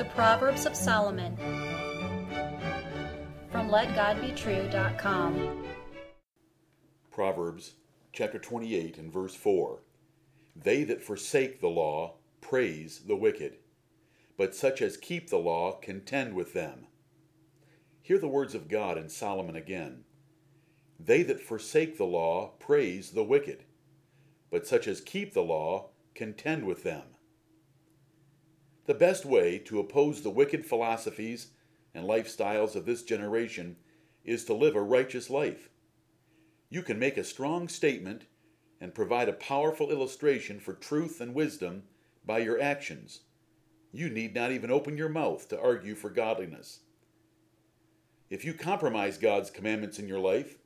The Proverbs of Solomon from LetGodBetrue.com. Proverbs chapter 28 and verse 4 They that forsake the law praise the wicked, but such as keep the law contend with them. Hear the words of God in Solomon again. They that forsake the law praise the wicked, but such as keep the law contend with them. The best way to oppose the wicked philosophies and lifestyles of this generation is to live a righteous life. You can make a strong statement and provide a powerful illustration for truth and wisdom by your actions. You need not even open your mouth to argue for godliness. If you compromise God's commandments in your life,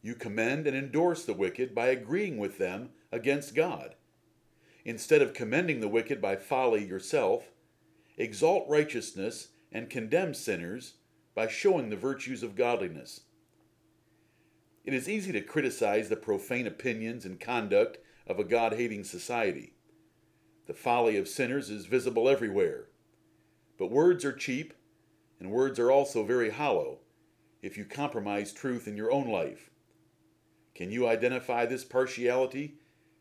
you commend and endorse the wicked by agreeing with them against God. Instead of commending the wicked by folly yourself, exalt righteousness and condemn sinners by showing the virtues of godliness. It is easy to criticize the profane opinions and conduct of a God hating society. The folly of sinners is visible everywhere. But words are cheap, and words are also very hollow if you compromise truth in your own life. Can you identify this partiality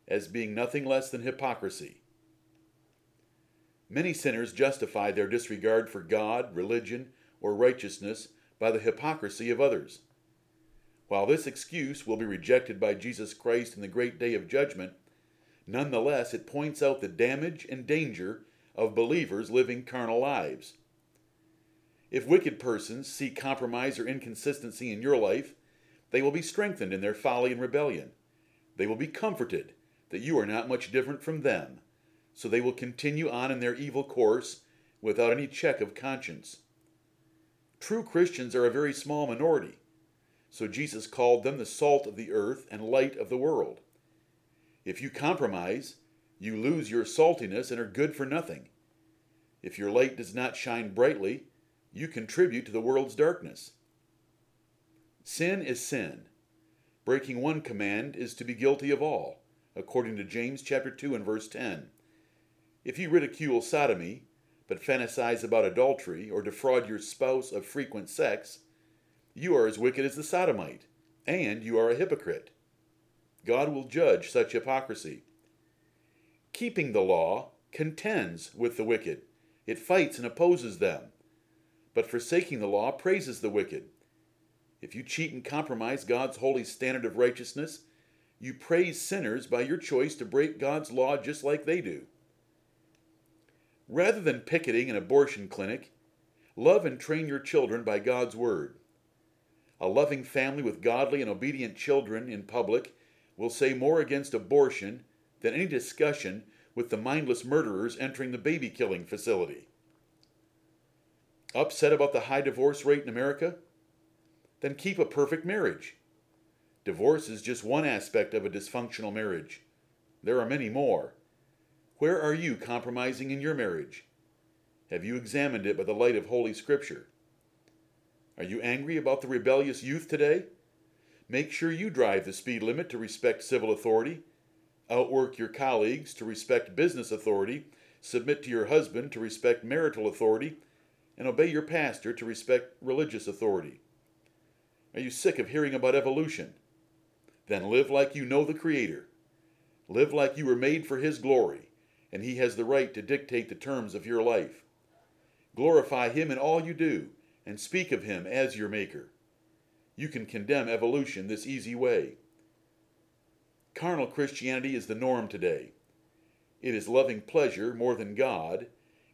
as being nothing less than hypocrisy? Many sinners justify their disregard for God, religion, or righteousness by the hypocrisy of others. While this excuse will be rejected by Jesus Christ in the great day of judgment, nonetheless it points out the damage and danger of believers living carnal lives. If wicked persons see compromise or inconsistency in your life, they will be strengthened in their folly and rebellion. They will be comforted that you are not much different from them, so they will continue on in their evil course without any check of conscience. True Christians are a very small minority, so Jesus called them the salt of the earth and light of the world. If you compromise, you lose your saltiness and are good for nothing. If your light does not shine brightly, you contribute to the world's darkness. Sin is sin. Breaking one command is to be guilty of all, according to James chapter 2 and verse 10. If you ridicule sodomy, but fantasize about adultery or defraud your spouse of frequent sex, you are as wicked as the sodomite, and you are a hypocrite. God will judge such hypocrisy. Keeping the law contends with the wicked, it fights and opposes them. But forsaking the law praises the wicked. If you cheat and compromise God's holy standard of righteousness, you praise sinners by your choice to break God's law just like they do. Rather than picketing an abortion clinic, love and train your children by God's word. A loving family with godly and obedient children in public will say more against abortion than any discussion with the mindless murderers entering the baby killing facility. Upset about the high divorce rate in America? Then keep a perfect marriage. Divorce is just one aspect of a dysfunctional marriage. There are many more. Where are you compromising in your marriage? Have you examined it by the light of Holy Scripture? Are you angry about the rebellious youth today? Make sure you drive the speed limit to respect civil authority, outwork your colleagues to respect business authority, submit to your husband to respect marital authority, and obey your pastor to respect religious authority. Are you sick of hearing about evolution? Then live like you know the Creator. Live like you were made for His glory, and He has the right to dictate the terms of your life. Glorify Him in all you do, and speak of Him as your Maker. You can condemn evolution this easy way. Carnal Christianity is the norm today. It is loving pleasure more than God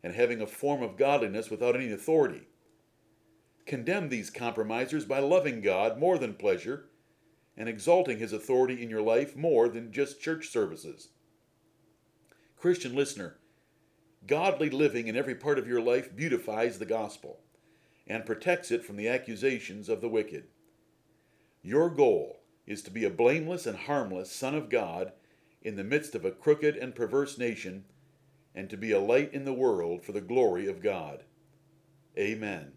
and having a form of godliness without any authority. Condemn these compromisers by loving God more than pleasure and exalting His authority in your life more than just church services. Christian listener, godly living in every part of your life beautifies the gospel and protects it from the accusations of the wicked. Your goal is to be a blameless and harmless Son of God in the midst of a crooked and perverse nation, and to be a light in the world for the glory of God. Amen.